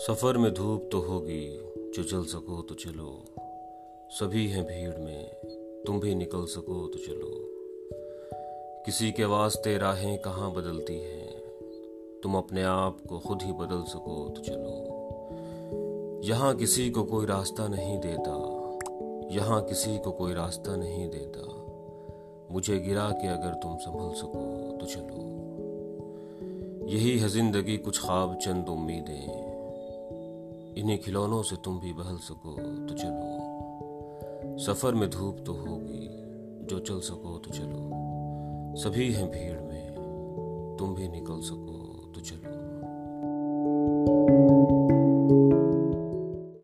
सफ़र में धूप तो होगी, जो चल सको तो चलो। सभी हैं भीड़ में, तुम भी निकल सको तो चलो। किसी के वास्ते राहें कहाँ बदलती हैं? तुम अपने आप को खुद ही बदल सको तो चलो। यहाँ किसी को कोई रास्ता नहीं देता, यहाँ किसी को कोई रास्ता नहीं देता। मुझे गिरा के अगर तुम संभल सको तो चलो। यही है ज़िंदगी, कुछ ख्वाब, चंद उम्मीदें। इन्हीं खिलौनों से तुम भी बहल सको तो चलो। सफ़र में धूप तो होगी, जो चल सको तो चलो। सभी हैं भीड़ में, तुम भी निकल सको तो चलो।